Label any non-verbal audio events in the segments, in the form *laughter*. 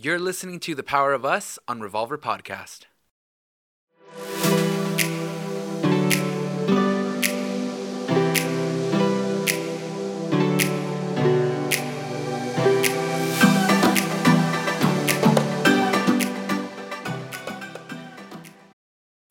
You're listening to The Power of Us on Revolver Podcast.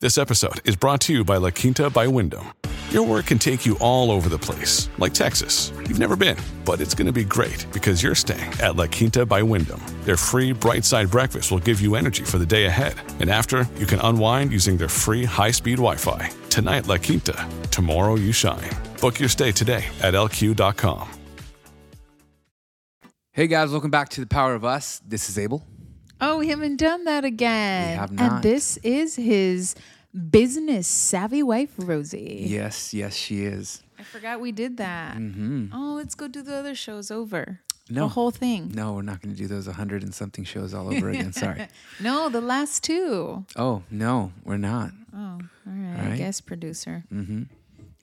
This episode is brought to you by La Quinta by Wyndham. Your work can take you all over the place, like Texas. You've never been, but it's going to be great because you're staying at La Quinta by Wyndham. Their free bright side breakfast will give you energy for the day ahead. And after, you can unwind using their free high speed Wi Fi. Tonight, La Quinta. Tomorrow, you shine. Book your stay today at lq.com. Hey guys, welcome back to The Power of Us. This is Abel. Oh, we haven't done that again. We have not. And this is his business savvy wife, Rosie. Yes, yes, she is. I forgot we did that. Oh, let's go do the other shows over. No. The whole thing. No, we're not going to do those 100 and something shows all over again. Sorry. *laughs* No, the last two. Oh, no, we're not. Oh, all right. All I guess producer. Mm-hmm.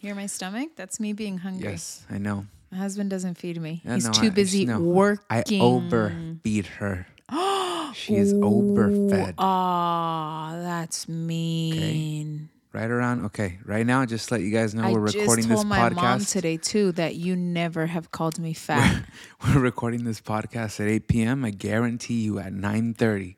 Hear my stomach? That's me being hungry. Yes, I know. My husband doesn't feed me. Yeah, He's no, too I- busy no. working. I overfeed her. *gasps* she is overfed. Oh, that's mean. Right around, okay, right now, just to let you guys know I we're recording told this my mom podcast. today too that you never have called me fat. We're *laughs* recording this podcast at 8 p.m. I guarantee you at 9.30,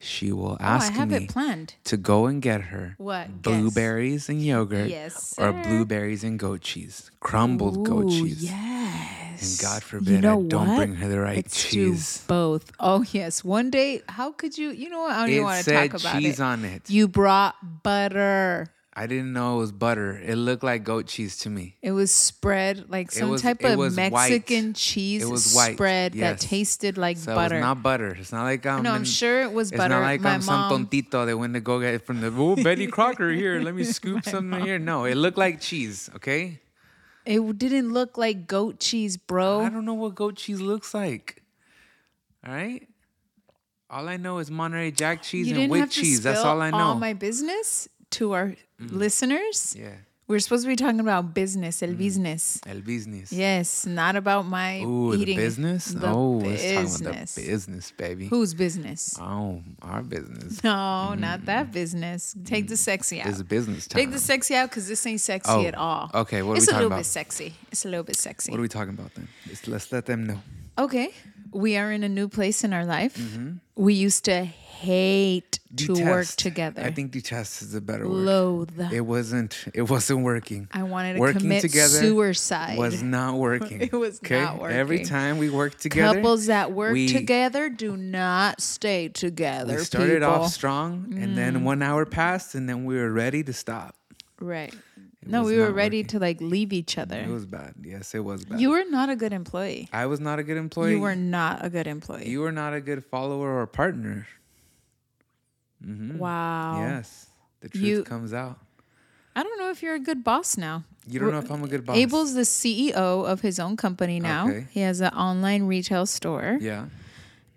she will oh, I ask have me it planned. to go and get her What? Blueberries and yogurt Yes, or blueberries and goat cheese, crumbled goat cheese. Yes. And God You forbid know I don't what? bring her the right Let's cheese. Both. Oh yes. One day, how could you? You know what? I don't even want to talk about cheese it. on it. You brought butter. I didn't know it was butter. It looked like goat cheese to me. It was spread like some was- type of was white. Mexican cheese It was white, spread yes. that tasted like So butter. it's not butter. It's not like um, I'm. no, I'm in- sure it was It's butter. not like My I'm some mom, tontito that went to go get it from the oh Betty Crocker here. Let me scoop *laughs* something here. No, it looked like cheese. Okay. It didn't look like goat cheese, bro. I don't know what goat cheese looks like. All right. All I know is Monterey Jack cheese you and didn't whipped have to cheese. spill That's all I know. all my business to our mm. listeners. yeah. We're supposed to be talking about business, Mm. el business. El business. Yes, not about my Ooh, eating. the business. The oh, let's talk about business. the business, baby. Whose business? Oh, our business. No, not mm. that business. Take the mm. sexy out. Is business time. Take the sexy out because this ain't sexy Oh, at all. okay, what are it's we a little about? bit sexy. It's a little bit sexy. What are we talking about then? Let's, let's let them know. okay, we are in a new place in our life. Mm-hmm. We used to hate to work together. I think detest is a better word. loathe. It wasn't. It wasn't working. I wanted to working commit together suicide. was not *laughs* working. It was not working. Every time we worked together, Couples that work we, together do not stay together. We started people. Mm. off strong, and then one hour passed, and then we were ready to stop. Right. No, we were ready working. to like leave each other. It was bad. Yes, it was bad. You were not a good employee. I was not a good employee. You were not a good employee. You were not a good follower or partner. Mm-hmm. wow. Yes, the truth You- comes out. I don't know if you're a good boss now. You don't know if I'm a good boss. Abel's the CEO of his own company now. Okay. He has an online retail store. Yeah.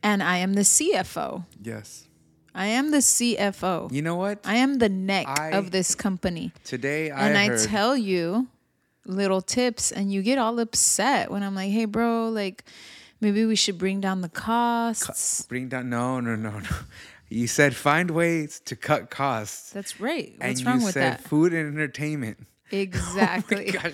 And I am the CFO. Yes. I am the CFO. You know what? I am the neck I- of this company. Today I and I, heard. tell you little tips and you get all upset when I'm like, hey bro, like maybe we should bring down the costs. bring down. No, no, no, no. You said find ways to cut costs. That's right. and What's you wrong with that? Said that? food and entertainment. Exactly. *laughs* Oh my gosh.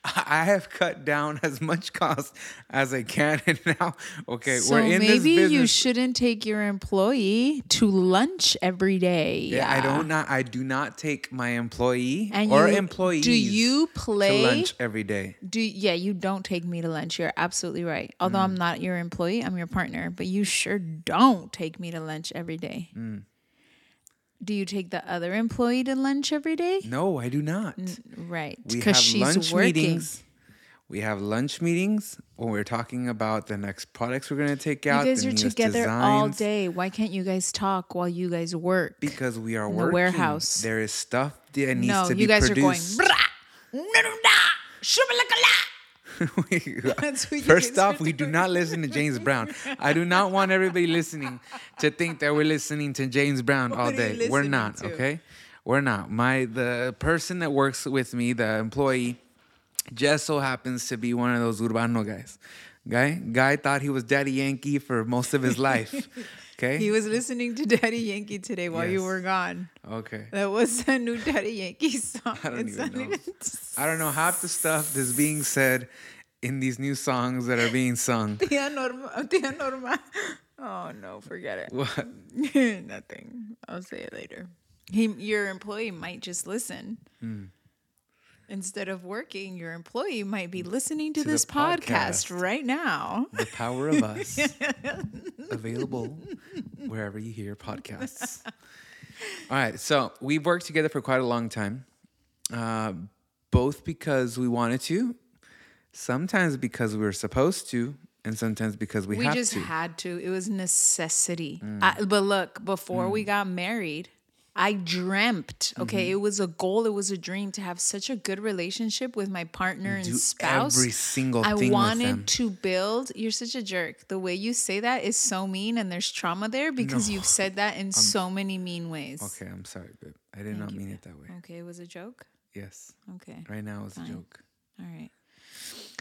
*laughs* I have cut down as much cost as I can, *laughs* and now, okay, so we're in this maybe business. you shouldn't take your employee to lunch every day. Yeah, I don't not. I do not take my employee And or you- employees. do you to play- lunch every day? Do yeah, you don't take me to lunch. You're absolutely right. Although Mm. I'm not your employee, I'm your partner, but you sure don't take me to lunch every day. Mm. Do you take the other employee to lunch every day? No, I do not. Right. We Because have she's lunch working. meetings. We have lunch meetings when we're talking about the next products we're going to take out. You guys the are together all day. Why can't you guys talk while you guys work? because we are the working. warehouse. There is stuff that needs no, to be produced. No, you guys produced. are going. *laughs* "Brah. *laughs* That's what First off, we do not listen to James Brown. I do not want everybody listening to think that we're listening to James Brown all day. We're not, to? okay? We're not. My the person that works with me, the employee, just so happens to be one of those urbano guys. Guy, guy thought he was Daddy Yankee for most of his life. *laughs* Okay. He was listening to Daddy Yankee today while you were gone. okay. That was a new Daddy Yankee *laughs* song. I don't It's even know. I don't know half the stuff that's being said in these new songs that are being sung. *laughs* Tía Norma. Tía Norma. Oh no, forget it. What? *laughs* Nothing. I'll say it later. He, your employee might just listen. Hmm. Instead of working, your employee might be listening to, To this podcast. podcast. right now. The power of us. *laughs* Available wherever you hear podcasts. All right. So we've worked together for quite a long time, uh, both because we wanted to, sometimes because we were supposed to, and sometimes because we, We just to. Mm. had to. It was necessity. I, but look, before we got married, I dreamt. Okay, Mm-hmm. it was a goal. It was a dream to have such a good relationship with my partner and Do spouse. every single I thing with them. I wanted to build. You're such a jerk. The way you say that is so mean, and there's trauma there because you've said that in *laughs* so many mean ways. Okay, I'm sorry, babe. I did not mean it that way. Okay, it was a joke. Yes. Okay. Right now it's a joke. All right.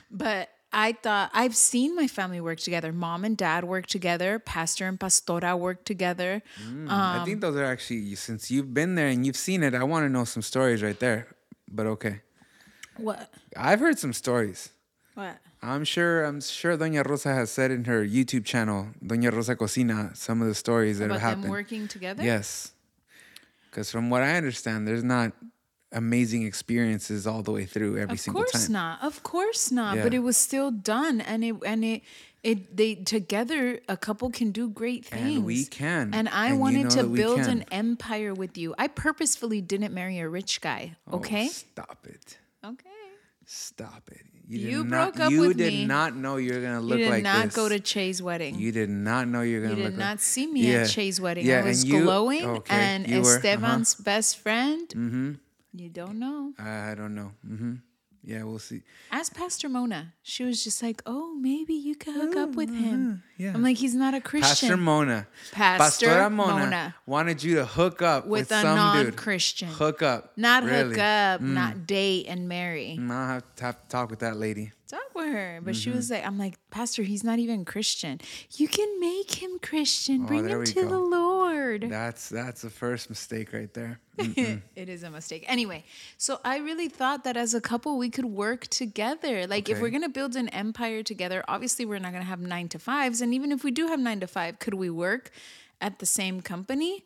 But I thought I've seen my family work together. Mom and dad work together. Pastor and pastora work together. I Um, think those are actually since you've been there and you've seen it. I want to know some stories right there. But okay, What? I've heard some stories. What? I'm sure. I'm sure Doña Rosa has said in her YouTube channel, Doña Rosa Cocina, some of the stories that About have them happened. working together? Yes, because from what I understand, there's not amazing experiences all the way through every Of single time. Of course not. Of course not. But it was still done, and it and it it they together a couple can do great things. And we can. And I And you wanted know to build an empire with you. I purposefully didn't marry a rich guy. Oh, Okay. stop it. okay. Stop it. did You not, broke up You with did me. not know you're gonna look You look did like not this. go to Che's wedding. You did not know you're You gonna did look not like see me Yeah. at Che's wedding. Yeah, I was and you- glowing, okay, and you were, uh-huh. Esteban's best friend. Mm-hmm. You don't know. I don't know. hmm Yeah, we'll see. Ask Pastor Mona. She was just like, "Oh, maybe you could hook up with him." yeah. I'm like, "He's not a Christian." Pastor Mona. Pastor Pastora Mona, Mona. wanted you to hook up with, with, a non-Christian. Hook up. not really. hook up, not date and marry. Mm, I'll have to, have to talk with that lady. Talk with her, but Mm-hmm. she was like, "I'm like, Pastor, he's not even Christian. You can make him Christian. Bring Oh, there him to go. the Lord." That's that's the first mistake right there. *laughs* it is a mistake. Anyway, so I really thought that as a couple we could work together. Like if we're gonna build an empire together, obviously we're not gonna have nine to fives. And even if we do have nine to five, could we work at the same company?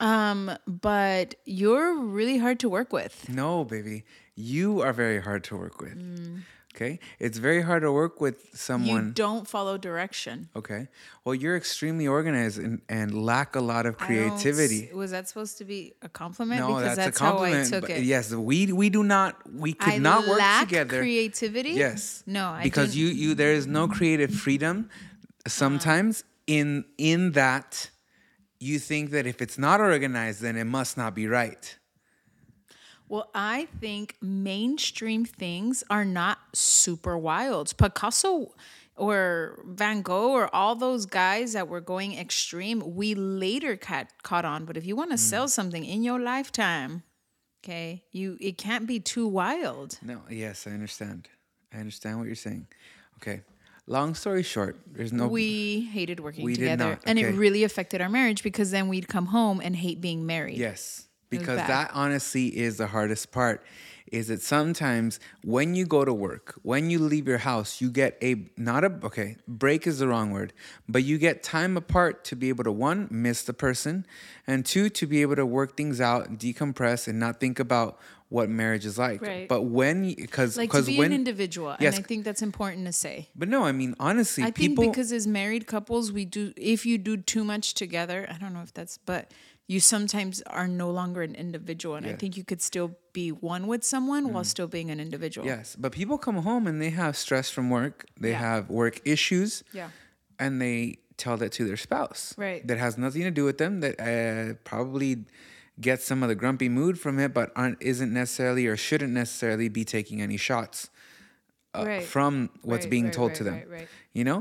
Um, but you're really hard to work with. No, baby, you are very hard to work with. Mm. Okay, it's very hard to work with someone. You don't follow direction. Okay, well, you're extremely organized and, and lack a lot of creativity. Was that supposed to be a compliment? No, because that's, that's, a compliment. how I took it. Yes, we we do not we could I not work lack together. creativity. Yes. No, I because didn't. you you there is no creative freedom uh-huh. sometimes in in that you think that if it's not organized then it must not be right. Well, I think mainstream things are not super wild. Picasso or Van Gogh or all those guys that were going extreme, we later caught, caught on. But if you want to hmm. sell something in your lifetime, okay, you it can't be too wild. No, yes, I understand. I understand what you're saying. Okay. Long story short, there's no We hated working We together, not, and it really affected our marriage because then we'd come home and hate being married. Yes, because that honestly is the hardest part. Is that sometimes when you go to work, when you leave your house, you get a not a okay break is the wrong word, but you get time apart to be able to one miss the person, and two to be able to work things out, decompress, and not think about what marriage is like. Right. But when because Like to because be when an individual, Yes. and I think that's important to say. but no, I mean honestly, I people think because as married couples, we do if you do too much together, I don't know if that's but you sometimes are no longer an individual. And I. Mm. think you could still be one with someone while still being an individual. Yes, but people come home and they have stress from work. They Yeah. have work issues. Yeah. And they tell that to their spouse. Right. That has nothing to do with them. That uh, probably gets some of the grumpy mood from it, but aren't, isn't necessarily or shouldn't necessarily be taking any shots uh, Right. from what's Right, being right, told to them. right, right. You know,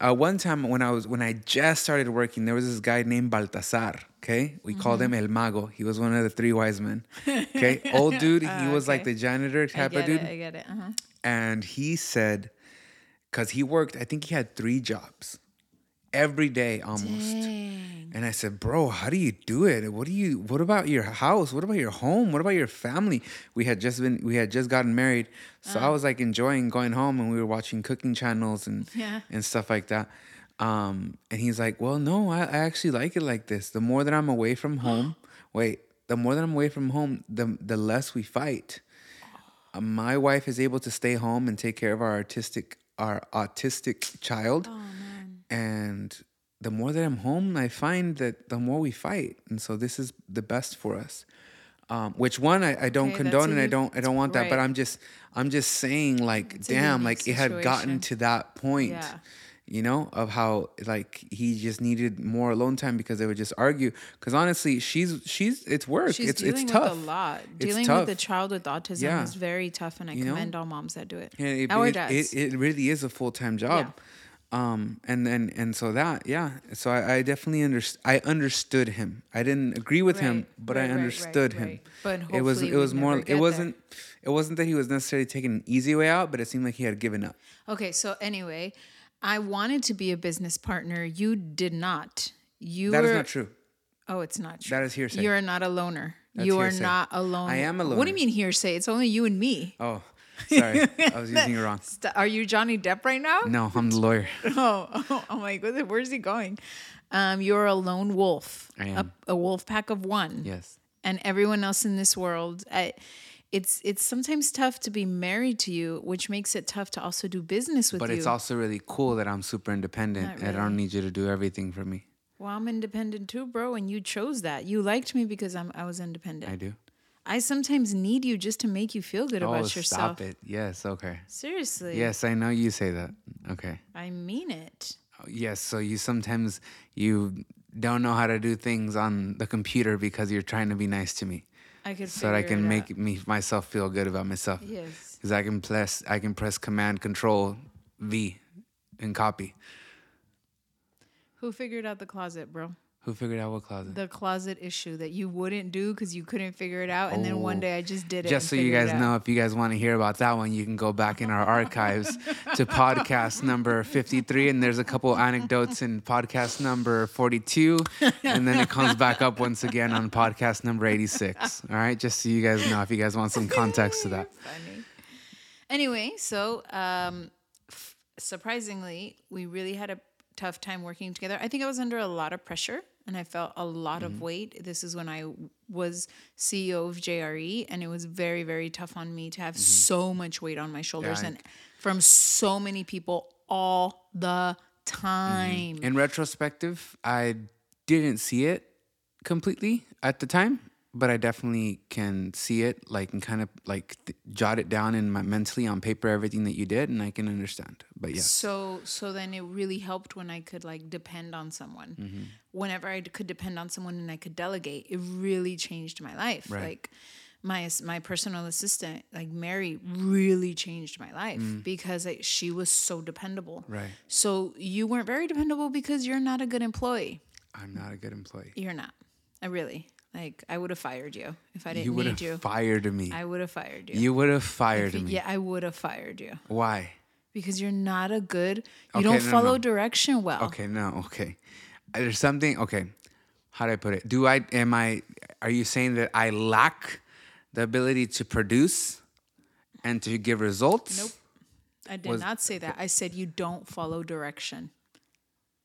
uh, one time when I was when I just started working, there was this guy named Baltasar. Okay, we called Mm-hmm. him El Mago. He was one of the three wise men. Okay, old *laughs* dude. He was like Ah, the janitor type of dude it. I get it. Uh-huh. and he said because he worked. I think he had three jobs every day almost. Dang. And I said, "Bro, how do you do it? What do you? What about your house? What about your home? What about your family?" We had just been, we had just gotten married, so I was like enjoying going home, and we were watching cooking channels and Yeah. and stuff like that. Um, and he's like, "Well, no, I, I actually like it like this. The more that I'm away from *gasps* home, wait, the more that I'm away from home, the the less we fight. Uh, my wife is able to stay home and take care of our artistic our autistic child, and the more that I'm home, I find that the more we fight, and so this is the best for us. Um, which one I, I don't Okay, condone and I don't I don't want that, but. I'm just I'm just saying like It's damn like it had gotten to that point Yeah. You know, of how like he just needed more alone time because they would just argue. Because honestly, she's she's it's work. She's it's dealing it's tough. with a lot. It's Dealing tough. with a child with autism Yeah. is very tough, and I You know? commend all moms that do it. Yeah, it, Our it, dads. it, it really is a full time job. Um, and then and so that yeah, so I, I definitely underst- I understood him. I didn't agree with him, but right, I right, right, understood him. right. But it was it was more it wasn't it wasn't that he was necessarily taking an easy way out, but it seemed like he had given up. Okay, so anyway, I wanted to be a business partner. You did not. You That were, is not true. Oh, it's not true. That is hearsay. You're not a loner. That's you are hearsay. not alone. I am a loner. What do you mean hearsay? It's only you and me. Oh, sorry, I was *laughs* using it wrong. Are you Johnny Depp right now? No, I'm the lawyer. *laughs* Oh, oh, I'm like, where's where's he going? Um, you're a lone wolf. I A, am. a wolf pack of one. Yes. And everyone else in this world, I, it's it's sometimes tough to be married to you, which makes it tough to also do business with But you. But it's also really cool that I'm super independent Not and I don't need you to do everything for me. well, I'm independent too, bro, and you chose that. You liked me because I'm I was independent. I do. I sometimes need you just to make you feel good oh, about yourself. stop it. Yes, okay. Seriously. Yes, I know you say that. Okay. I mean it. Oh, yes, so you sometimes you don't know how to do things on the computer because you're trying to be nice to me. I could So that I can make out. me myself feel good about myself. Yes. Cuz I can press I can press command control V and copy. Who figured out the closet, bro? Who figured out what closet? The closet issue that you wouldn't do because you couldn't figure it out, and then one day I just did it. Just so you guys know, if you guys want to hear about that one, you can go back in our archives *laughs* to podcast number 53. And there's a couple anecdotes in podcast number 42. And then it comes back up once again on podcast number 86. *laughs* All right. Just so you guys know, if you guys want some context to that. *laughs* Funny. Anyway, so um, f- surprisingly, we really had a tough time working together. I think I was under a lot of pressure and I felt a lot Mm-hmm. of weight. This is when I was CEO of JRE, and it was very, very tough on me to have so much weight on my shoulders Mm-hmm. Yeah, and from so many people all the time. In retrospective, I didn't see it completely at the time, but I definitely can see it, like, and kind of like th- jot it down in my mentally on paper, everything that you did, and I can understand. But yeah. So so then it really helped when I could like depend on someone. Mm-hmm. Whenever I could depend on someone and I could delegate, it really changed my life. Right. Like my my personal assistant, like Mary, really changed my life because I, she was so dependable. Mm. Right. So you weren't very dependable because you're not a good employee. I'm not a good employee. You're not. I really like. I would have fired you if I didn't You would need have you. fired me. I would have fired you. You would have fired me. yeah, I would have fired you Why? because you're not a good. You Okay, don't no, follow no. direction well. Okay, no, okay. Uh, There's something. Okay, how do I put it? Do I? Am I? Are you saying that I lack the ability to produce and to give results? Nope. I did Was- not say that. I said you don't follow direction.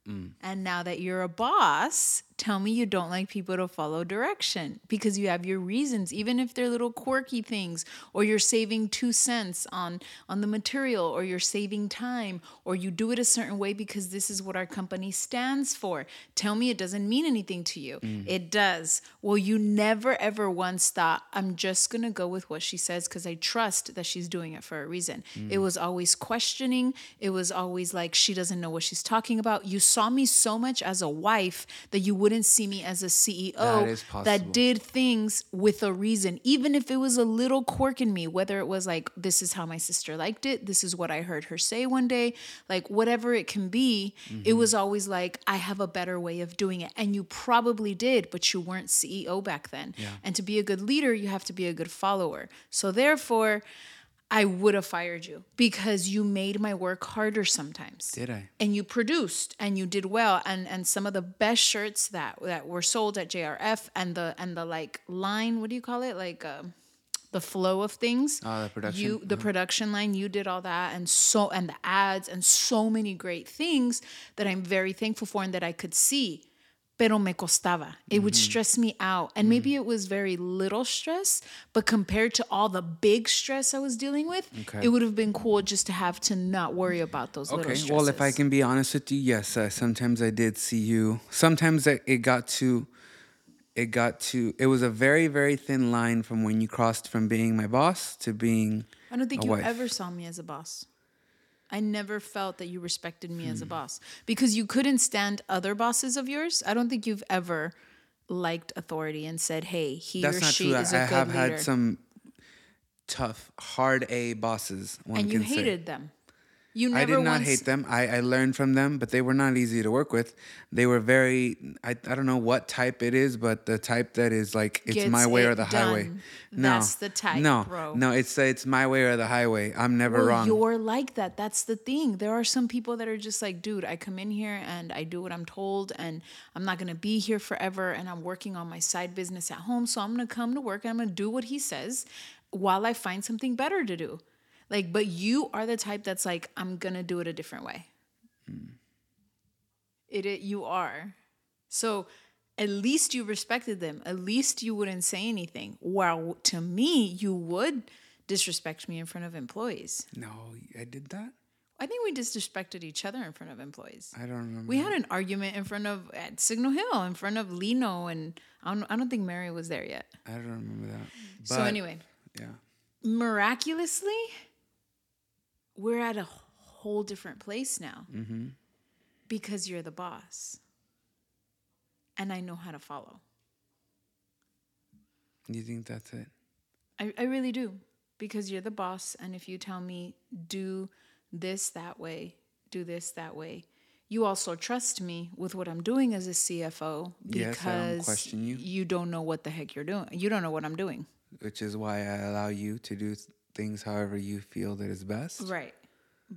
Mm. And now that you're a boss, tell me you don't like people to follow direction because you have your reasons, even if they're little quirky things, or you're saving two cents on on the material, or you're saving time, or you do it a certain way because this is what our company stands for. Tell me it doesn't mean anything to you. Mm. It does. Well, you never ever once thought, I'm just gonna go with what she says because I trust that she's doing it for a reason. Mm. It was always questioning. It was always like she doesn't know what she's talking about. You saw me so much as a wife that you wouldn't see me as a CEO That that did things with a reason, even if it was a little quirk in me, whether it was like, this is how my sister liked it, this is what I heard her say one day, like whatever it can be, Mm-hmm. it was always like, I have a better way of doing it. And you probably did, but you weren't CEO back then. And to be a good leader, you have to be a good follower. So therefore, I would have fired you because you made my work harder sometimes. Did I? And you produced and you did well and and some of the best shirts that that were sold at JRF and the and the like line, what do you call it? Like uh, the flow of things. Oh, the production. You the production line, you did all that and so and the ads and so many great things that I'm very thankful for and that I could see. Pero me costaba. It would Mm-hmm. stress me out. And maybe it was very little stress, but compared to all the big stress I was dealing with, Okay. it would have been cool just to have to not worry about those little Okay. stresses. Well, if I can be honest with you, yes. Uh, sometimes I did see you. Sometimes it, got to, it got to. It was a very very thin line from when you crossed from being my boss to being. I don't think you wife. ever saw me as a boss. I never felt that you respected me Hmm. as a boss because you couldn't stand other bosses of yours. I don't think you've ever liked authority and said, "Hey, he That's or not she true. I, is a I good have had some tough, hard A bosses. One and you can say. hated them. You never I did not once, hate them. I, I learned from them, but they were not easy to work with. They were very, I, I don't know what type it is, but the type that is like, it's Gets my way or it the highway. No. That's the type, no, bro. No, it's it's my way or the highway. I'm never Well, wrong. you're like that. That's the thing. There are some people that are just like, dude, I come in here and I do what I'm told, and I'm not gonna be here forever, and I'm working on my side business at home. So I'm gonna come to work and I'm gonna do what he says while I find something better to do. Like, but you are the type that's like, I'm gonna do it a different way. Hmm. It, it you are. So at least you respected them. At least you wouldn't say anything. While to me, you would disrespect me in front of employees. no, I did that. I think we disrespected each other in front of employees. I don't remember. We had an argument in front of at Signal Hill, in front of Lino, and I don't, I don't think Mary was there yet. I don't remember that. so anyway, yeah. miraculously, we're at a whole different place now Mm-hmm. because you're the boss, and I know how to follow. You think that's it? I, I really do because you're the boss and if you tell me do this that way do this that way you also trust me with what i'm doing as a cfo because Yes, I don't question you. you don't know what the heck you're doing you don't know what i'm doing Which is why I allow you to do things however you feel that is best. right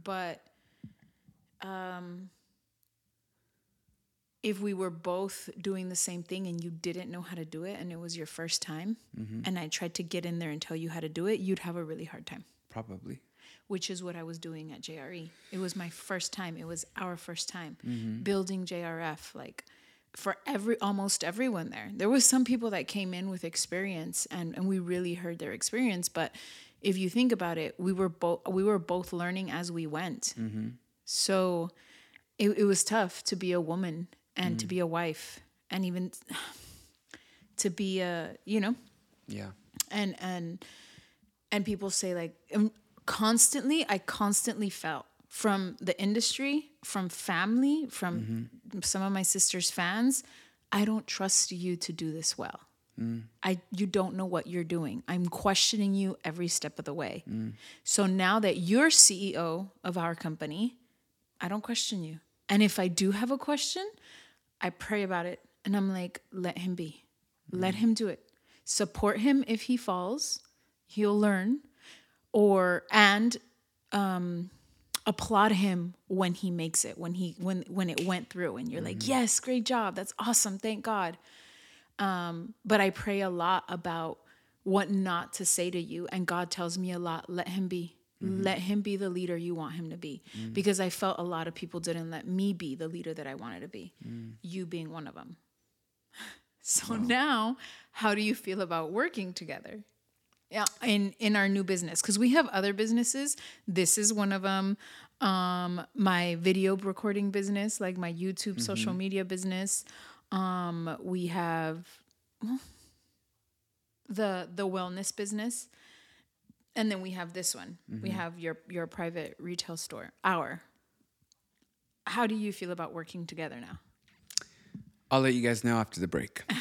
but um if we were both doing the same thing and you didn't know how to do it and it was your first time Mm-hmm. and i tried to get in there and tell you how to do it you'd have a really hard time Probably. which is what I was doing at JRE. It was my first time. It was our first time Mm-hmm. building JRF. Like for every almost everyone there, there was some people that came in with experience, and and we really heard their experience. But if you think about it, we were both we were both learning as we went. Mm-hmm. So it, it was tough to be a woman and Mm. to be a wife, and even *sighs* to be a you know Yeah. and and and people say like um, constantly i constantly felt from the industry from family from some of my sister's fans i don't trust you to do this well i you don't know what you're doing. I'm questioning you every step of the way. So now that you're ceo of our company i don't question you. And if i do have a question i pray about it and i'm like let him be. Let him do it. Support him if he falls. He'll learn. Or and um applaud him when he makes it when he when when it went through and you're like yes great job. That's awesome. Thank god um but i pray a lot about what not to say to you. And god tells me a lot let him be. Let him be the leader you want him to be. Because i felt a lot of people didn't let me be the leader that i wanted to be you being one of them. *laughs* So now how do you feel about working together? Yeah in in our new business because we have other businesses. This is one of them um my video recording business like my youtube social media business um we have well, the the wellness business and then we have this one. We have your your private retail store our. How do you feel about working together now? I'll let you guys know after the break. *laughs*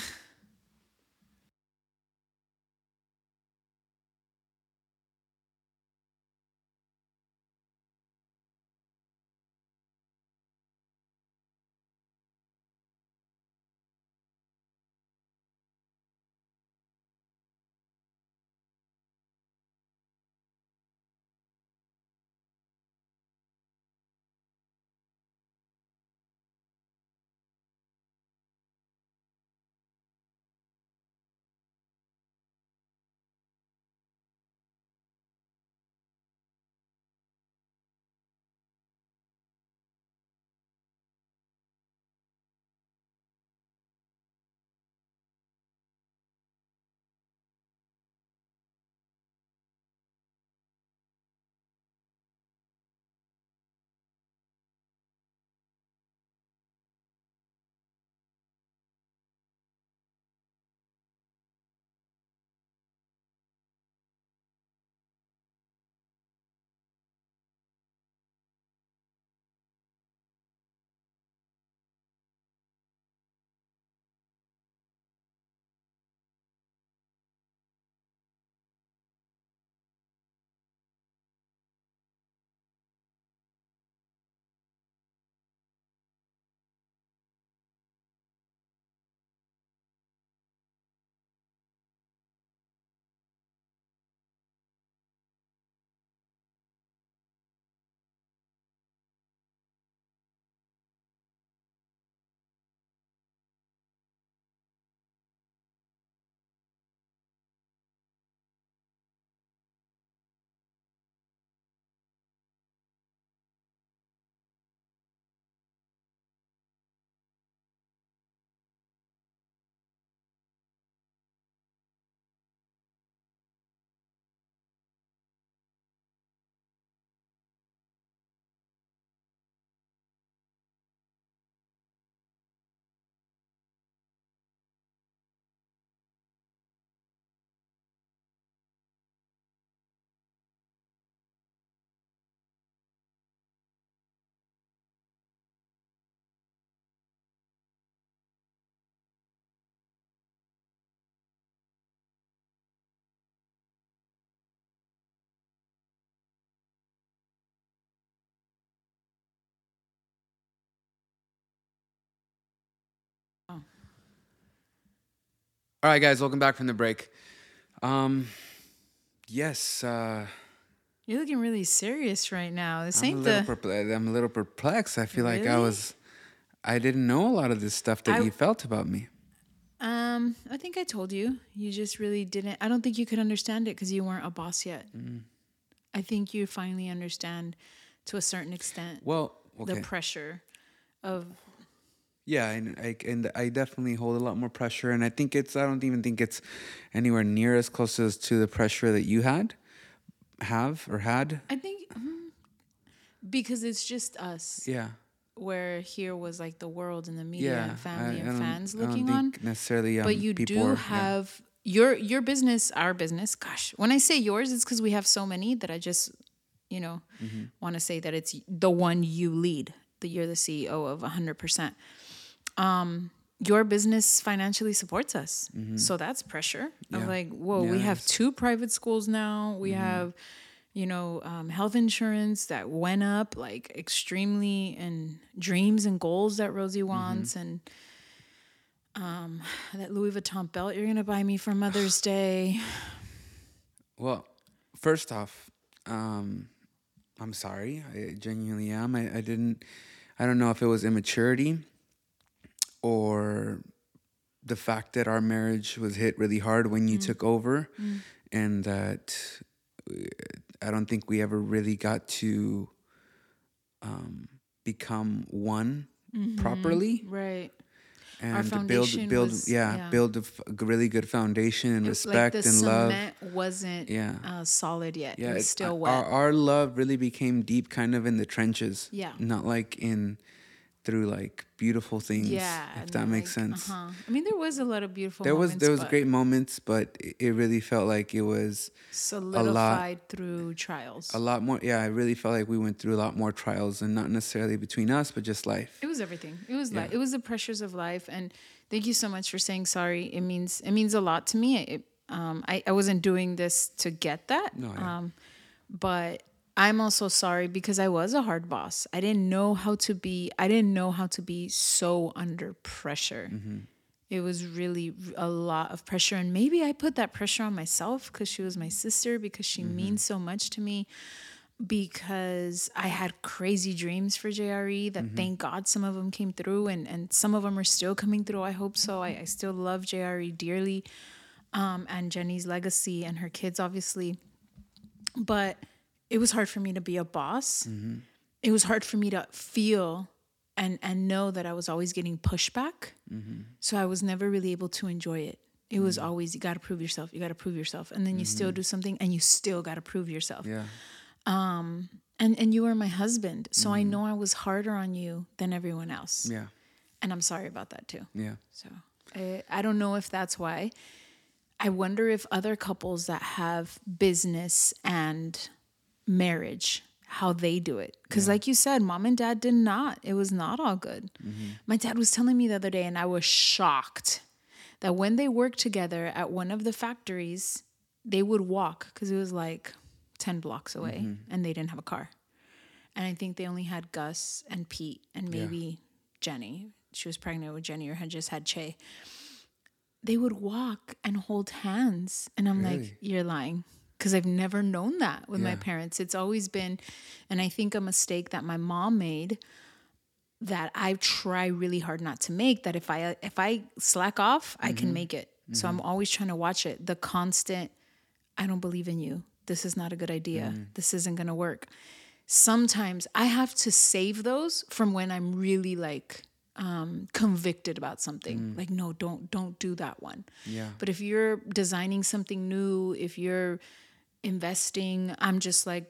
All right, guys, welcome back from the break. Um, yes, uh, You're looking really serious right now. This I'm ain't the. perplex- I'm a little perplexed. I feel like I was, I didn't know a lot of this stuff that I- you felt about me. Um, I think I told you. You just really didn't. I don't think you could understand it because you weren't a boss yet. Mm. I think you finally understand to a certain extent Well, okay, the pressure of yeah, and I and I definitely hold a lot more pressure, and I think it's. I don't even think it's anywhere near as close as to the pressure that you had, have or had. I think mm, because it's just us. Yeah, Where here was like the world and the media yeah. and family I- and fans I don't looking on. necessarily. Um, but you do are- yeah. have your your business, our business. Gosh, when I say yours, it's because we have so many that I just, you know, Mm-hmm. want to say that it's the one you lead. That you're the CEO of hundred percent. Um, your business financially supports us, so that's pressure. Mm-hmm. Yeah. Of like, whoa, we have it's- two private schools now. We Mm-hmm. have. You know, um, health insurance that went up like extremely, and dreams and goals that Rosie Mm-hmm. wants, and um *sighs* that Louis Vuitton belt you're gonna buy me for Mother's *sighs* Day. Well, first off, um, I'm sorry. I genuinely am. I, I didn't. I don't know if it was immaturity or the fact that our marriage was hit really hard when you took over, and that uh, I don't think we ever really got to um, become one properly Right. and foundation build build was- yeah, yeah. build a f- really good foundation and respect like the and love. wasn't Yeah. uh, solid yet. Yeah, it was it- still our, wet. Our love really became deep, kind of in the trenches. Yeah. not like in through like beautiful things. yeah. if that makes like, sense. Uh-huh. I mean, there was a lot of beautiful. There was moments, there was great moments, but it, it really felt like it was solidified through trials. a lot more. Yeah, I really felt like we went through a lot more trials, and not necessarily between us, but just life. It was everything. It was Yeah. it was the pressures of life. And thank you so much for saying sorry. It means it means a lot to me. It, um, I I wasn't doing this to get that. No, yeah. um, but I'm also sorry because I was a hard boss. I didn't know how to be. I didn't know how to be so under pressure. Mm-hmm. It was really a lot of pressure, and maybe I put that pressure on myself because she was my sister, because she Mm-hmm. means so much to me because I had crazy dreams for JRE that thank God some of them came through and, and some of them are still coming through. I hope so. I, I still love JRE dearly um, and Jenni's legacy and her kids, obviously. But it was hard for me to be a boss. Mm-hmm. It was hard for me to feel and, and know that I was always getting pushback. Mm-hmm. So I was never really able to enjoy it. It was mm-hmm. always, you got to prove yourself. You got to prove yourself. And then you still do something and you still got to prove yourself Yeah, Um. and and you were my husband so i know i was harder on you than everyone else yeah, and i'm sorry about that too yeah. so I, I don't know if that's why i wonder if other couples that have business and marriage how they do it. Because like you said mom and dad did not it was not all good. Mm-hmm. My dad was telling me the other day and i was shocked that when they worked together at one of the factories they would walk because it was like 10 blocks away mm-hmm. and they didn't have a car. And i think they only had gus and pete and maybe jenni. She was pregnant with jenni or had just had che. They would walk and hold hands and i'm like you're lying because i've never known that with my parents it's always been and i think a mistake that my mom made that I try really hard not to make that if I if I slack off, I can mm-hmm. make it. So mm-hmm. I'm always trying to watch it. The constant I don't believe in you. This is not a good idea. Mm. This isn't going to work. Sometimes I have to save those from when I'm really like um, convicted about something. Mm. Like no, don't don't do that one. Yeah. But if you're designing something new, if you're investing, I'm just like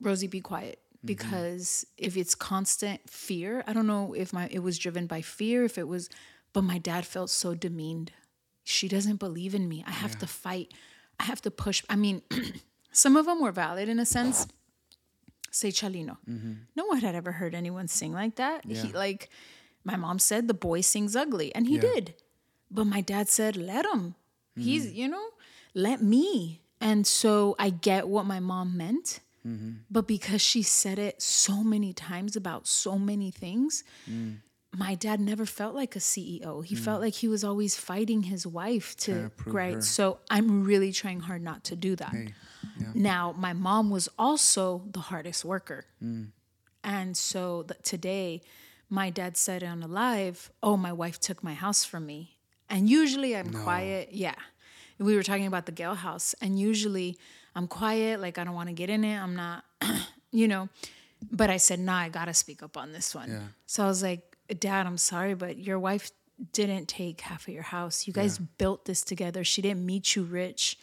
Rosie, be quiet. Mm-hmm. Because if it's constant fear, I don't know if my it was driven by fear, if it was, but my dad felt so demeaned. She doesn't believe in me. I have to fight. I have to push. I mean, *clears throat* some of them were valid in a sense. Say Chalino. Mm-hmm. No one had ever heard anyone sing like that. He like my mom said the boy sings ugly, and he did. But my dad said, let him. He's, mm-hmm. you know, let me. And so I get what my mom meant. But because she said it so many times about so many things, my dad never felt like a CEO. He felt like he was always fighting his wife to Mm. right. her. So I'm really trying hard not to do that. Now, my mom was also the hardest worker. Mm. And so th- today, my dad said on a live, Oh, my wife took my house from me. And usually I'm quiet. Yeah. We were talking about the Gale house. And usually I'm quiet, like I don't want to get in it. I'm not, *clears throat* you know. But I said, Nah, I got to speak up on this one. Yeah. So I was like, Dad, I'm sorry, but your wife didn't take half of your house. You guys built this together. She didn't meet you rich.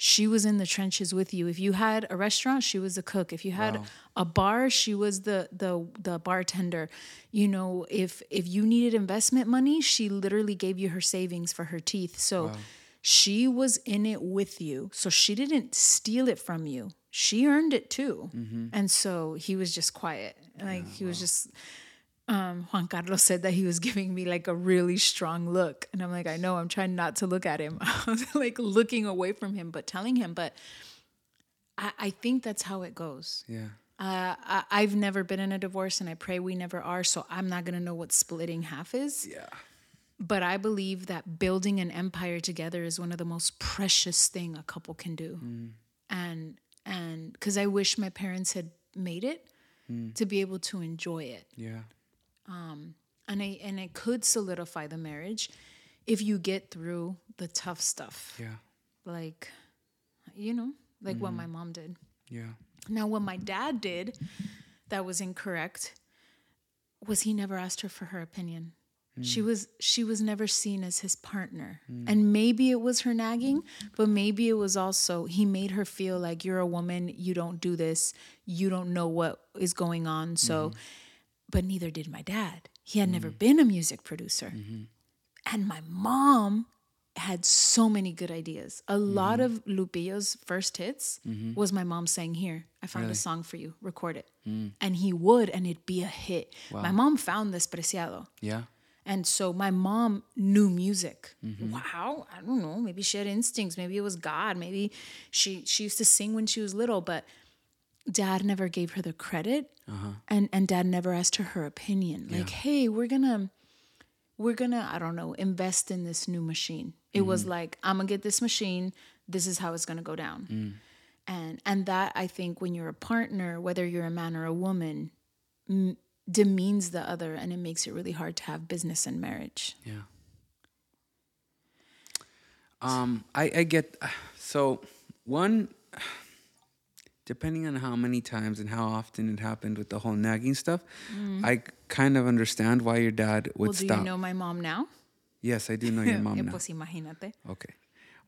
She was in the trenches with you. If you had a restaurant, she was a cook. If you had a bar, she was the the the bartender. You know, if if you needed investment money, she literally gave you her savings for her teeth. So she was in it with you. So she didn't steal it from you. She earned it too. And so he was just quiet. Like he was just um, Juan Carlos said that he was *laughs* giving me like a really strong look. And I'm like, I know, I'm trying not to look at him. *laughs* I was like looking away from him, but telling him. But I, I think that's how it goes. Yeah. Uh, I, I've never been in a divorce and I pray we never are. So I'm not going to know what splitting half is. Yeah. But I believe that building an empire together is one of the most precious thing a couple can do. Mm. And, and because I wish my parents had made it mm. to be able to enjoy it Yeah. Um, and I and it could solidify the marriage if you get through the tough stuff, Yeah. like you know, like what mm-hmm. my mom did. Yeah. Now, what my dad did that was incorrect was he never asked her for her opinion. She mm. was she was never seen as his partner. Mm. And maybe it was her nagging, but maybe it was also he made her feel like you're a woman, you don't do this, you don't know what is going on. So mm-hmm. but neither did my dad. He had never mm. been a music producer. Mm-hmm. And my mom had so many good ideas. A lot mm-hmm. of Lupillo's first hits was my mom saying, Here, I found a song for you, record it. And he would, and it'd be a hit. My mom found Despreciado. Yeah. And so my mom knew music. Mm-hmm. Wow, I don't know. Maybe she had instincts. Maybe it was God. Maybe she she used to sing when she was little, but dad never gave her the credit. Uh-huh. And and dad never asked her her opinion. Like, hey, we're gonna we're gonna, I don't know, invest in this new machine. It was mm-hmm. like, I'm gonna get this machine, this is how it's gonna go down. Mm. And and that I think when you're a partner, whether you're a man or a woman, m- demeans the other and it makes it really hard to have business and marriage. Yeah. Um, I, I get so one depending on how many times and how often it happened with the whole nagging stuff, I kind of understand why your dad would well, do stop. you know my mom now? yes, I do know your mom *laughs* Eh, now. pues imagínate. Okay.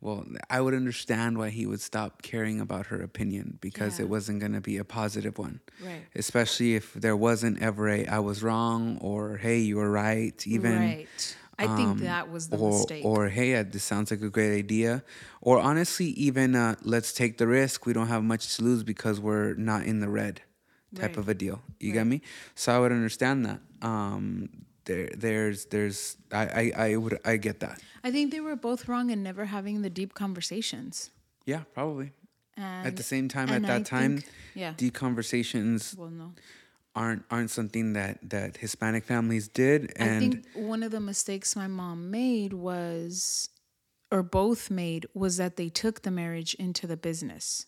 Well, I would understand why he would stop caring about her opinion because Yeah. it wasn't going to be a positive one. Right. Especially if there wasn't ever a I was wrong or hey, you were right, even right. I think um, that was the or, mistake. Or hey, this sounds like a great idea. Or honestly, even uh, let's take the risk. We don't have much to lose because we're not in the red, type Right. of a deal. You get me? So I would understand that. Um, there, there's, there's, I, I, I would, I get that. I think they were both wrong in never having the deep conversations. Yeah, probably. And at the same time, at that I time, think- yeah. deep conversations well, no. aren't aren't something that that Hispanic families did, and I think one of the mistakes my mom made was, or both made, was that they took the marriage into the business,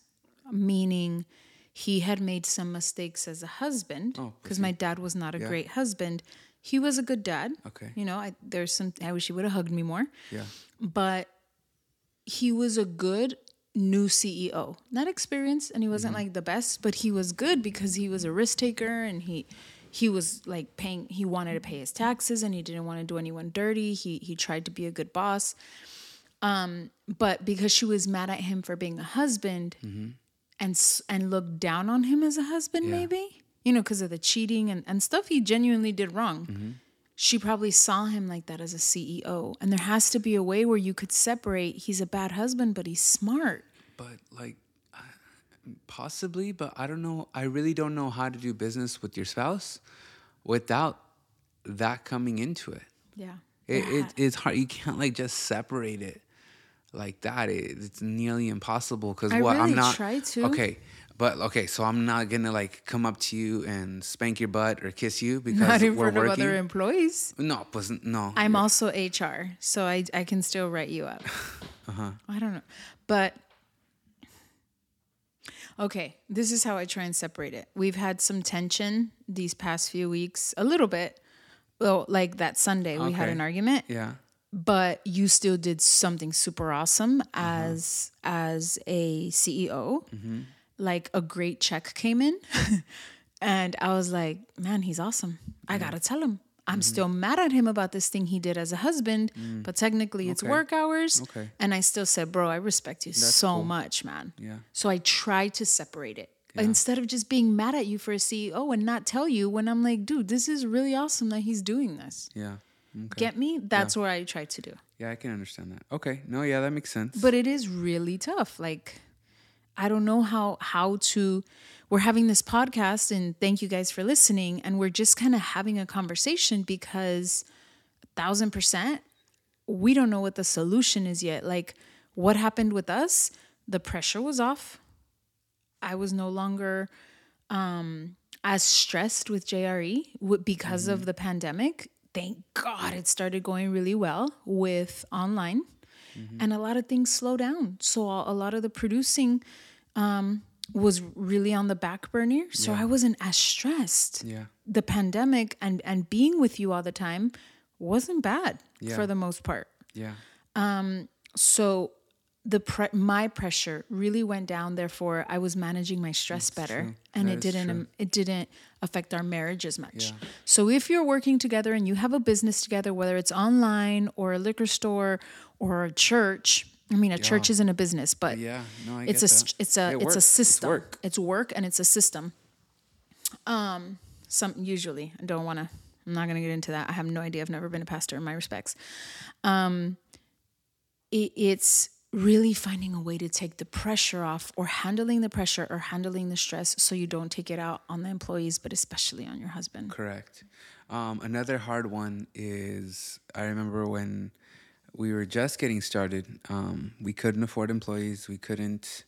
meaning he had made some mistakes as a husband Oh, because my dad was not a great husband. He was a good dad. Okay. You know, I, there's some, I wish he would have hugged me more, yeah, but he was a good new CEO. Not experienced and he wasn't like the best, but he was good because he was a risk taker and he he was like paying he wanted to pay his taxes and he didn't want to do anyone dirty. He he tried to be a good boss. Um but because she was mad at him for being a husband and s- and looked down on him as a husband maybe, you know, because of the cheating and, and stuff he genuinely did wrong mm-hmm. she probably saw him like that as a CEO. And there has to be a way where you could separate he's a bad husband, but he's smart. but like *sighs* possibly, but I don't know. I really don't know how to do business with your spouse without that coming into it. Yeah. It, it it's hard. You can't like just separate it like that. It, it's nearly impossible because what really I'm not. try to. Okay, But okay, so I'm not gonna like come up to you and spank your butt or kiss you because Not in we're front of other employees. no, pues no. I'm also HR, so I I can still write you up. *laughs* Uh-huh. I don't know, but okay, this is how I try and separate it. We've had some tension these past few weeks, a little bit. Well, like that Sunday, we had an argument, yeah. but you still did something super awesome as as a CEO. Like a great check came in, *laughs* and I was like, "Man, he's awesome. I gotta tell him." I'm mm-hmm. still mad at him about this thing he did as a husband, mm. but technically it's Okay. work hours. Okay. And I still said, "Bro, I respect you so much, man." Yeah. So I tried to separate it. Instead of just being mad at you for a CEO and not tell you when I'm like, dude, this is really awesome that he's doing this. Yeah. Okay. Get me? That's what I try to do. Yeah, I can understand that. Okay. No, yeah, that makes sense. but it is really tough like i don't know how how to we're having this podcast and thank you guys for listening. And we're just kind of having a conversation because a thousand percent we don't know what the solution is yet. Like what happened with us? The pressure was off. I was no longer um as stressed with jre because of the pandemic. Thank god it started going really well with online and a lot of things slow down. So a lot of the producing um, was really on the back burner. So I wasn't as stressed. Yeah. The pandemic and and being with you all the time wasn't bad Yeah. for the most part. yeah. Um. So the pre- my pressure really went down. Therefore, I was managing my stress better, and That it didn't true. it didn't affect our marriage as much. So if you're working together and you have a business together, whether it's online or a liquor store or a church. I mean, a church isn't a business, but Yeah. No, I it's get a that. it's a It it's works. a It's system. work. It's work and it's a system. Um, some usually I don't want to. I'm not gonna get into that. I have no idea. I've never been a pastor. In my respects, um, it, it's really finding a way to take the pressure off, or handling the pressure, or handling the stress, so you don't take it out on the employees, but especially on your husband. Correct. Um, another hard one is I remember when we were just getting started, um, we couldn't afford employees, we couldn't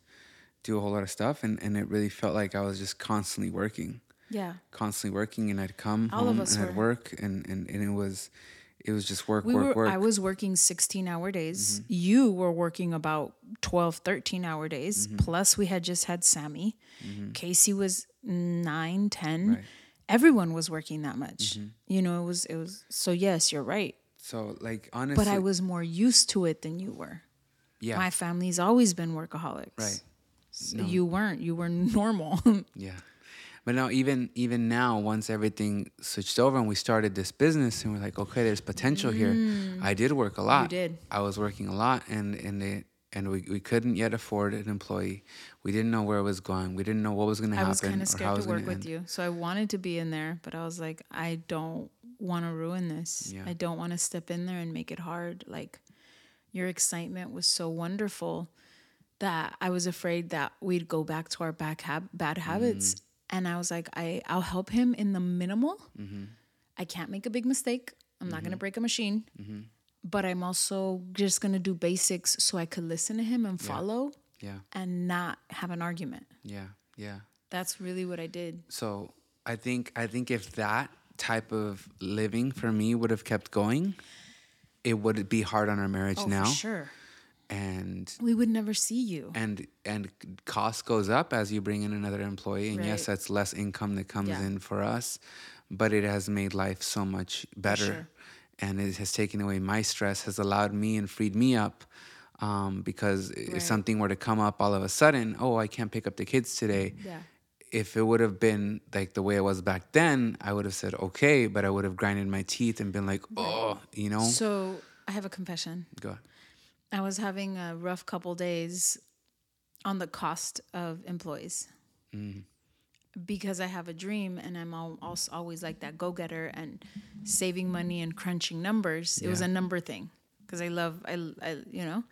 do a whole lot of stuff, and, and it really felt like I was just constantly working, Yeah. constantly working, and I'd come All of home us and I'd work, and, and, and it was it was just work, we work, were work. i was working 16 hour days. Mm-hmm. you were working about 12 13 hour days. Mm-hmm. plus we had just had sammy. Casey was 9 10 Right. Mm-hmm. everyone was working that much. You know it was it was so yes you're right. So like honestly, but i was more used to it than you were. Yeah, my family's always been workaholics. Right, So you weren't you were *laughs* normal. Yeah. But now, even even now, once everything switched over and we started this business, and we're like, okay, there's potential here. I did work a lot. Mm. did. I was working a lot, and and it, and we, we couldn't yet afford an employee. We didn't know where it was going. We didn't know what was going to happen. I was kind of scared to work with end. you. So I wanted to be in there, but I was like, I don't want to ruin this. Yeah. I don't want to step in there and make it hard. Like, your excitement was so wonderful that I was afraid that we'd go back to our back hab- bad habits. Mm-hmm. And I was like, I, I'll help him in the minimal. Mm-hmm. I can't make a big mistake. I'm not going to break a machine. But I'm also just going to do basics so I could listen to him and follow Yeah, and not have an argument. yeah, yeah. That's really what I did. So I think I think if that type of living for me would have kept going, it would be hard on our marriage Oh, now. for sure. And We would never see you. and and cost goes up as you bring in another employee and yes that's less income that comes Yeah. in for us but it has made life so much better sure. and it has taken away my stress has allowed me and freed me up um, because if something were to come up all of a sudden oh i can't pick up the kids today Yeah. if it would have been like the way it was back then i would have said okay but i would have grinded my teeth and been like oh you know So I have a confession. go ahead. I was having a rough couple days on the cost of employees mm. because I have a dream and I'm al- also always like that go getter and saving money and crunching numbers. It was a number thing because I love, I, I, you know.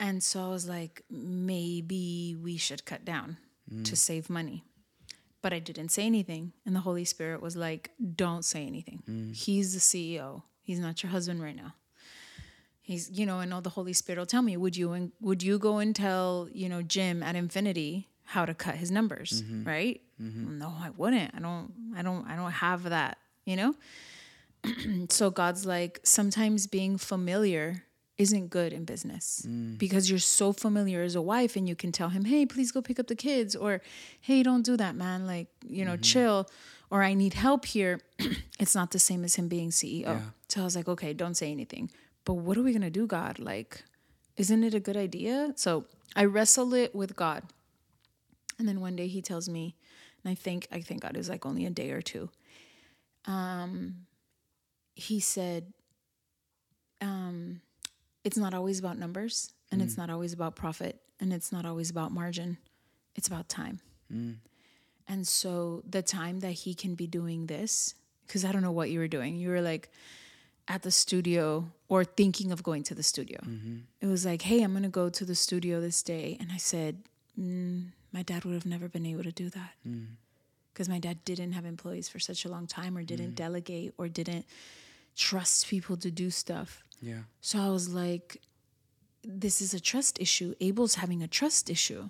And so I was like, maybe we should cut down to mm. save money. But I didn't say anything. And the Holy Spirit was like, don't say anything. Mm. He's the CEO. He's not your husband right now he's you know and all the holy spirit will tell me would you and would you go and tell you know jim at infinity how to cut his numbers, mm-hmm. right? Mm-hmm. No, I wouldn't. I don't I don't I don't have that, you know? *clears throat* so God's like sometimes being familiar isn't good in business mm. because you're so familiar as a wife and you can tell him, "Hey, please go pick up the kids," or "Hey, don't do that, man. Like, you know, mm-hmm. chill." Or I need help here. *clears throat* it's not the same as him being CEO. So I was like, okay, don't say anything. But what are we gonna do, God? Like, isn't it a good idea? So I wrestle it with God. And then one day he tells me, and I think I think God is like only a day or two. Um, he said, um, it's not always about numbers, and it's not always about profit, and it's not always about margin. It's about time. And so the time that he can be doing this, because I don't know what you were doing. You were like at the studio or thinking of going to the studio. It was like, hey, I'm going to go to the studio this day. And I said, mm, my dad would have never been able to do that. Because my dad didn't have employees for such a long time or didn't delegate or didn't trust people to do stuff. Yeah. So I was like, this is a trust issue. Abel's having a trust issue.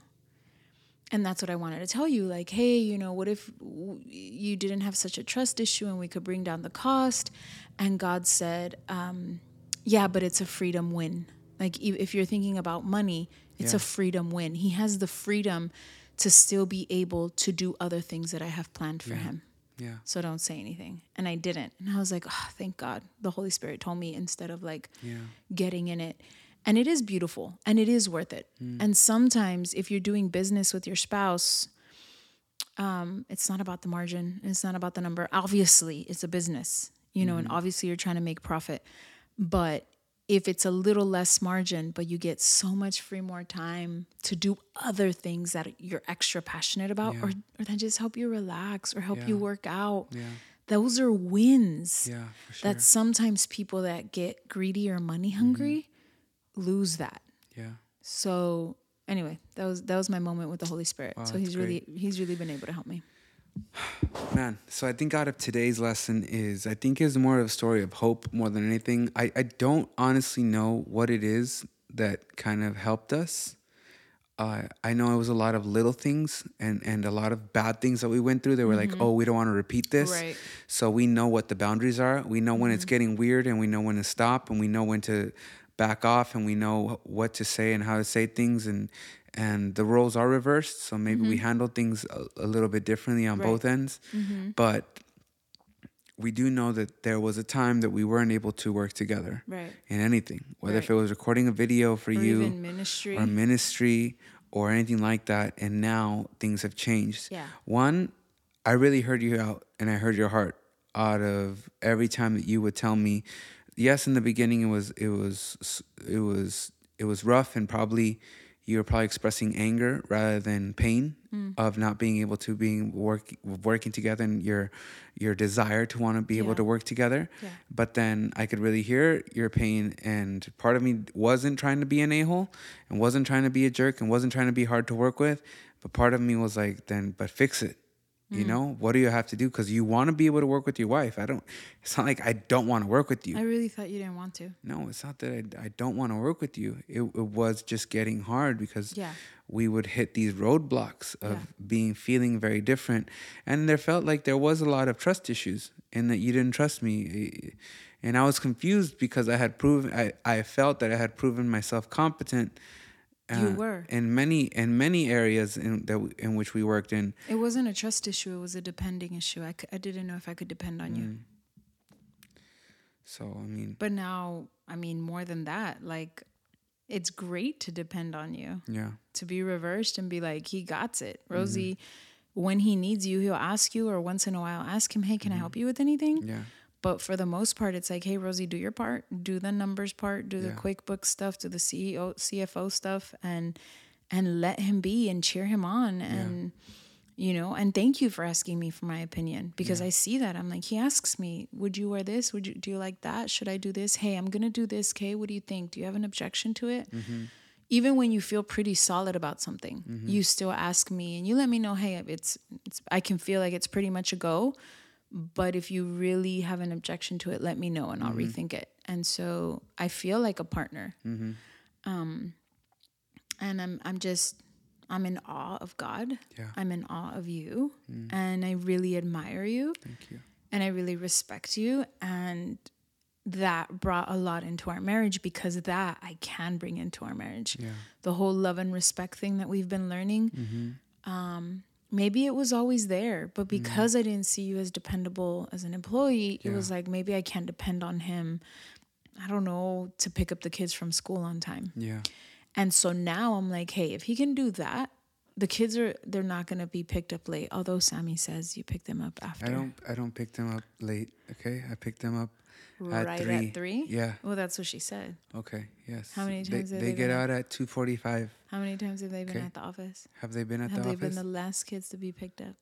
And that's what I wanted to tell you. Like, hey, you know, what if w- you didn't have such a trust issue and we could bring down the cost? And God said, um, yeah, but it's a freedom win. Like, if you're thinking about money, it's a freedom win. He has the freedom to still be able to do other things that I have planned for him. Yeah. So don't say anything. And I didn't. And I was like, oh, thank God. The Holy Spirit told me instead of like getting in it. And it is beautiful and it is worth it. Mm. And sometimes if you're doing business with your spouse, um, it's not about the margin. It's not about the number. Obviously, it's a business, you know, and mm. obviously you're trying to make profit. But if it's a little less margin, but you get so much free more time to do other things that you're extra passionate about, or, or that just help you relax or help you work out, Yeah. those are wins. Yeah, sure. That sometimes people that get greedy or money Mm-hmm. hungry lose that. Yeah. So anyway, that was that was my moment with the Holy Spirit. so that's he's really he's really been able to help me. *sighs* Man, so I think out of today's lesson is I think is more of a story of hope more than anything. I, I don't honestly know what it is that kind of helped us. Uh, I know it was a lot of little things and, and a lot of bad things that we went through. They were like, oh, we don't want to repeat this. Right. So we know what the boundaries are. We know when it's getting weird and we know when to stop and we know when to back off and we know what to say and how to say things and and the roles are reversed. So maybe we mm-hmm. handle things a, a little bit differently on Right. both ends. Mm-hmm. But we do know that there was a time that we weren't able to work together Right. in anything, whether if it was recording a video for Or you ministry. or ministry or anything like that. And now things have changed. Yeah. One, I really heard you out and I heard your heart out of every time that you would tell me. Yes, in the beginning it was it was it was it was rough and probably you were probably expressing anger rather than pain Mm. of not being able to being work working together and your your desire to want to be able to work together. Yeah. But then I could really hear your pain, and part of me wasn't trying to be an a hole, and wasn't trying to be a jerk, and wasn't trying to be hard to work with. But part of me was like, then, but fix it. Mm. You know, what do you have to do? Because you want to be able to work with your wife. I don't. It's not like I don't want to work with you. I really thought you didn't want to. no, it's not that I, I don't want to work with you. It, it was just getting hard because Yeah. we would hit these roadblocks of Yeah. being feeling very different, and there felt like there was a lot of trust issues, and that you didn't trust me, and I was confused because I had proven I, I felt that I had proven myself competent. You were. in many in many areas in that w- in which we worked in. It wasn't a trust issue. It was a depending issue. I, c- I didn't know if I could depend on Mm. you. So I mean, But now, I mean, more than that, like, it's great to depend on you, yeah, to be reversed and be like, he got it. Mm-hmm. Rosie, when he needs you, he'll ask you, or once in a while, ask him, hey, can I help you with anything? Mm-hmm. yeah, But for the most part, it's like, hey, Rosie, do your part, do the numbers part, do the Yeah. QuickBooks stuff, do the CEO, CFO stuff, and and let him be and cheer him on, and you know, and thank you for asking me for my opinion because I see that I'm like, he asks me, would you wear this? Would you do you like that? Should I do this? Hey, I'm gonna do this. Kay, what do you think? Do you have an objection to it? Mm-hmm. Even when you feel pretty solid about something, mm-hmm. you still ask me and you let me know, hey, it's it's I can feel like it's pretty much a go but if you really have an objection to it let me know and i'll rethink it and so i feel like a partner um and i'm i'm just I'm in awe of God. Yeah. I'm in awe of you. And I really admire you. Thank you. And I really respect you. And that brought a lot into our marriage because that I can bring into our marriage. Yeah. The whole love and respect thing that we've been learning. Mm-hmm. Um, maybe it was always there, but mm. because I didn't see you as dependable as an employee, it was like maybe I can't depend on him. I don't know to pick up the kids from school on time. Yeah. And so now I'm like, hey, if he can do that, the kids are they're not gonna be picked up late. Although Sammy says you pick them up after. I don't. I don't pick them up late. Okay. I pick them up at right three. at three. Yeah. Well, that's what she said. Okay. Yes. How many They- times have they, they get out at two forty-five? How many times have they been Okay. at the office? Have they been at Have the they office? been the last kids to be picked up?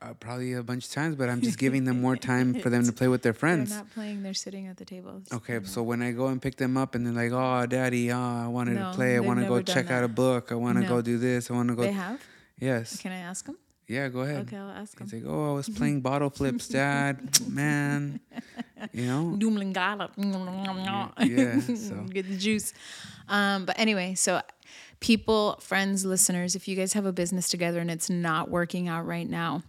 uh, probably a bunch of times, but I'm just *laughs* giving them more time for them to play with their friends. They're not playing. They're sitting at the tables. Okay, so when I go and pick them up and they're like, "Oh, daddy, oh, I wanted No, to play. I want to go check out a book. I want to No. go do this. I want to go." They have. Yes. Can I ask them? Yeah, go ahead. Okay, I'll ask them. He's like, "Oh, I was playing bottle flips, *laughs* dad. Man, you know." *laughs* Yeah, so. *laughs* get the juice. Um, but anyway, so people, friends, listeners, if you guys have a business together and it's not working out right now,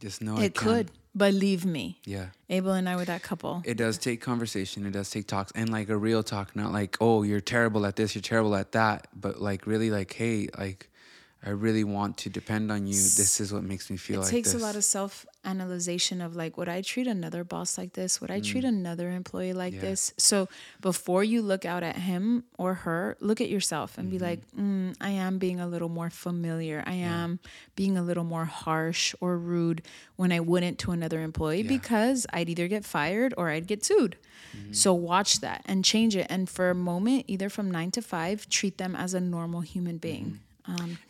Just know it can. could. Believe me, Yeah. Abel and I were that couple. It does take conversation. It does take talks and like a real talk, not like, oh, you're terrible at this, you're terrible at that, but like really like, hey, like, I really want to depend on you. This is what makes me feel like it like takes this. a lot of self analyzation of like would i treat another boss like this would i treat another employee like Mm. Yeah. this so before you look out at him or her look at yourself and Mm-hmm. be like mm, i am being a little more familiar i am being a little more harsh or rude when i wouldn't to another employee because i'd either get fired or i'd get sued Mm-hmm. so watch that and change it and for a moment either from nine to five treat them as a normal human being Mm-hmm.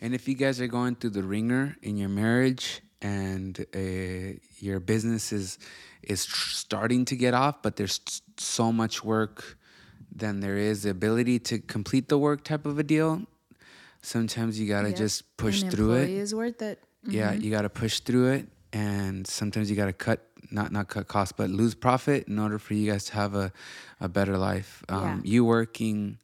And if you guys are going through the ringer in your marriage and uh, your business is is tr- starting to get off, but there's s- so much work, then there is the ability to complete the work type of a deal. Sometimes you gotta Yep. just push An through employee it. is worth it Yeah, Mm-hmm. you gotta push through it, and sometimes you gotta cut not not cut costs, but lose profit in order for you guys to have a a better life. Um, Yeah. You working.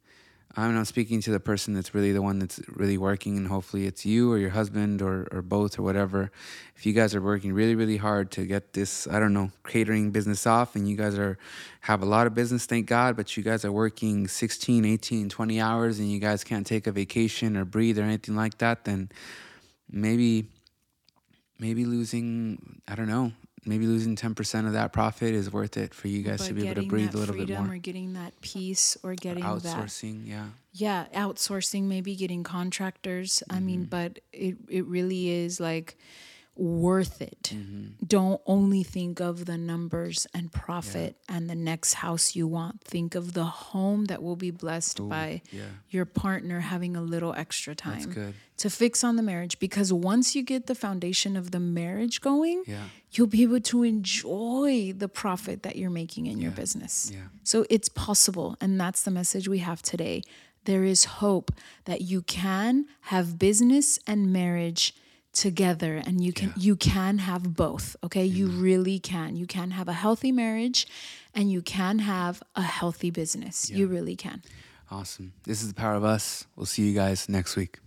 I'm not speaking to the person that's really the one that's really working, and hopefully it's you or your husband or, or both or whatever. If you guys are working really, really hard to get this, I don't know, catering business off, and you guys are have a lot of business, thank God, but you guys are working 16, 18, 20 hours, and you guys can't take a vacation or breathe or anything like that, then maybe maybe losing, I don't know, maybe losing 10% of that profit is worth it for you guys but to be able to breathe that a little bit more. or getting that peace or getting that Outsourcing, yeah. yeah outsourcing maybe getting contractors i mean mm-hmm. but it, it really is like worth it don't only think of the numbers and profit and the next house you want think of the home that will be blessed by yeah. your partner having a little extra time to fix on the marriage because once you get the foundation of the marriage going Yeah. you'll be able to enjoy the profit that you're making in your business. Yeah. So it's possible. And that's the message we have today. There is hope that you can have business and marriage together and you can you can have both okay? You really can. You can have a healthy marriage and you can have a healthy business. You really can. Awesome. This is the power of us. We'll see you guys next week.